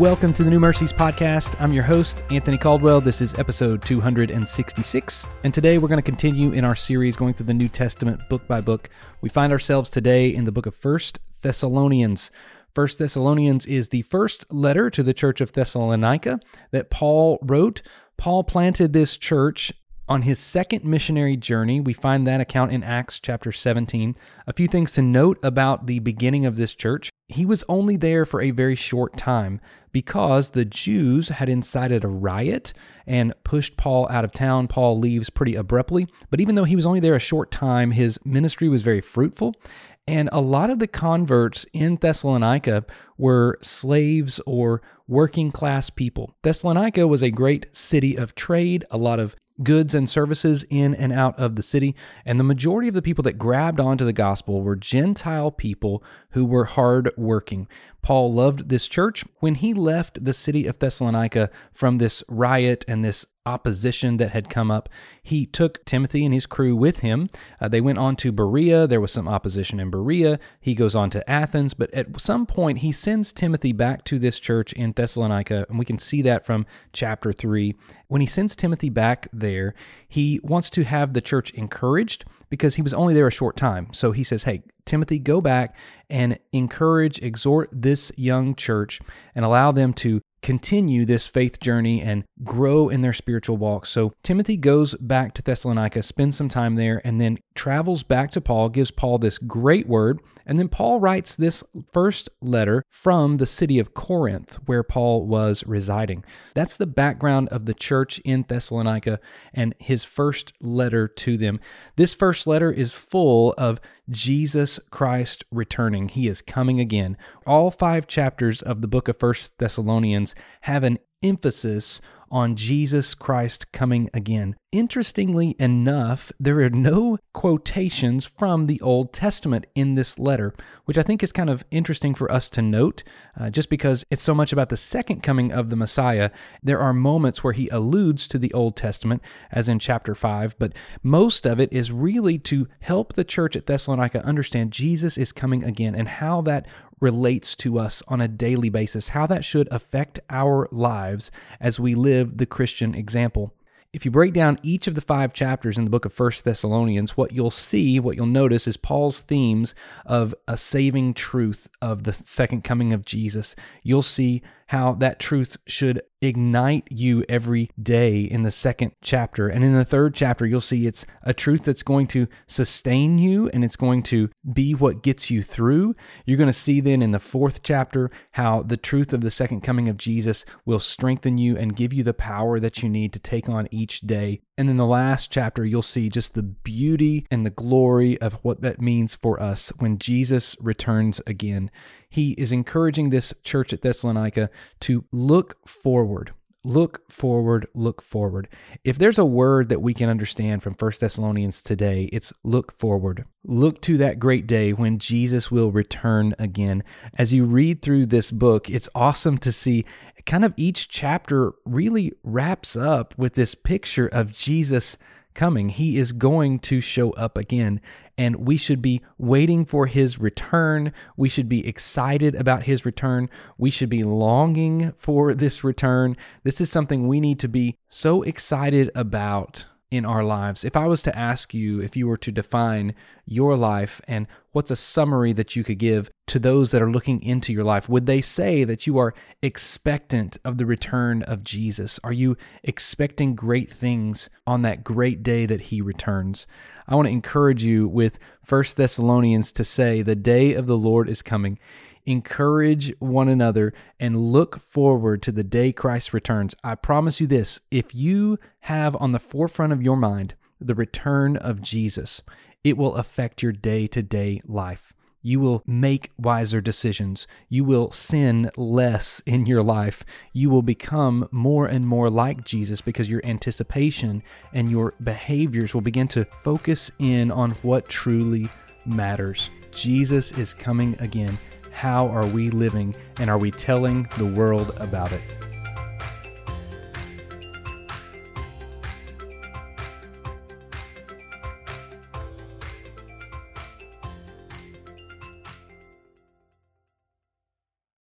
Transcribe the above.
Welcome to the New Mercies Podcast. I'm your host, Anthony Caldwell. This is episode 266. And today we're going to continue in our series going through the New Testament book by book. We find ourselves today in the book of First Thessalonians. First Thessalonians is the first letter to the church of Thessalonica that Paul wrote. Paul planted this church on his second missionary journey. We find that account in Acts chapter 17. A few things to note about the beginning of this church. He was only there for a very short time because the Jews had incited a riot and pushed Paul out of town. Paul leaves pretty abruptly, but even though he was only there a short time, his ministry was very fruitful. And a lot of the converts in Thessalonica were slaves or working class people. Thessalonica was a great city of trade, a lot of goods and services in and out of the city. And the majority of the people that grabbed onto the gospel were Gentile people who were hard working. Paul loved this church. When he left the city of Thessalonica from this riot and this opposition that had come up, he took Timothy and his crew with him. Uh, they went on to Berea. There was some opposition in Berea. He goes on to Athens, but at some point he sends Timothy back to this church in Thessalonica, and we can see that from chapter 3. When he sends Timothy back there, he wants to have the church encouraged because he was only there a short time. So he says, Hey, Timothy, go back and encourage, exhort this young church and allow them to continue this faith journey and grow in their spiritual walk. So Timothy goes back to Thessalonica, spends some time there, and then travels back to Paul, gives Paul this great word. And then Paul writes this first letter from the city of Corinth, where Paul was residing. That's the background of the church in Thessalonica and his first letter to them. This first letter is full of Jesus Christ returning. He is coming again. All five chapters of the book of First Thessalonians have an emphasis on Jesus Christ coming again. Interestingly enough, there are no quotations from the Old Testament in this letter, which I think is kind of interesting for us to note, uh, just because it's so much about the second coming of the Messiah. There are moments where he alludes to the Old Testament, as in chapter 5, but most of it is really to help the church at Thessalonica understand Jesus is coming again and how that relates to us on a daily basis, how that should affect our lives as we live the Christian example. If you break down each of the five chapters in the book of First Thessalonians, what you'll see, what you'll notice is Paul's themes of a saving truth of the second coming of Jesus. You'll see how that truth should ignite you every day in the second chapter. And in the third chapter, you'll see it's a truth that's going to sustain you and it's going to be what gets you through. You're going to see then in the fourth chapter how the truth of the second coming of Jesus will strengthen you and give you the power that you need to take on each day. And in the last chapter, you'll see just the beauty and the glory of what that means for us when Jesus returns again. He is encouraging this church at Thessalonica to look forward look forward look forward. If there's a word that we can understand from First thessalonians today it's look forward. Look to that great day when jesus will return again. As you read through this book it's awesome to see kind of each chapter really wraps up with this picture of jesus coming he is going to show up again and we should be waiting for his return. We should be excited about his return. We should be longing for this return. This is something we need to be so excited about in our lives. If I was to ask you, if you were to define your life and what's a summary that you could give to those that are looking into your life, would they say that you are expectant of the return of Jesus? Are you expecting great things on that great day that he returns? I want to encourage you with First Thessalonians to say, The day of the Lord is coming. Encourage one another and look forward to the day Christ returns. I promise you this if you have on the forefront of your mind the return of Jesus, it will affect your day to day life. You will make wiser decisions. You will sin less in your life. You will become more and more like Jesus because your anticipation and your behaviors will begin to focus in on what truly matters. Jesus is coming again. How are we living and are we telling the world about it?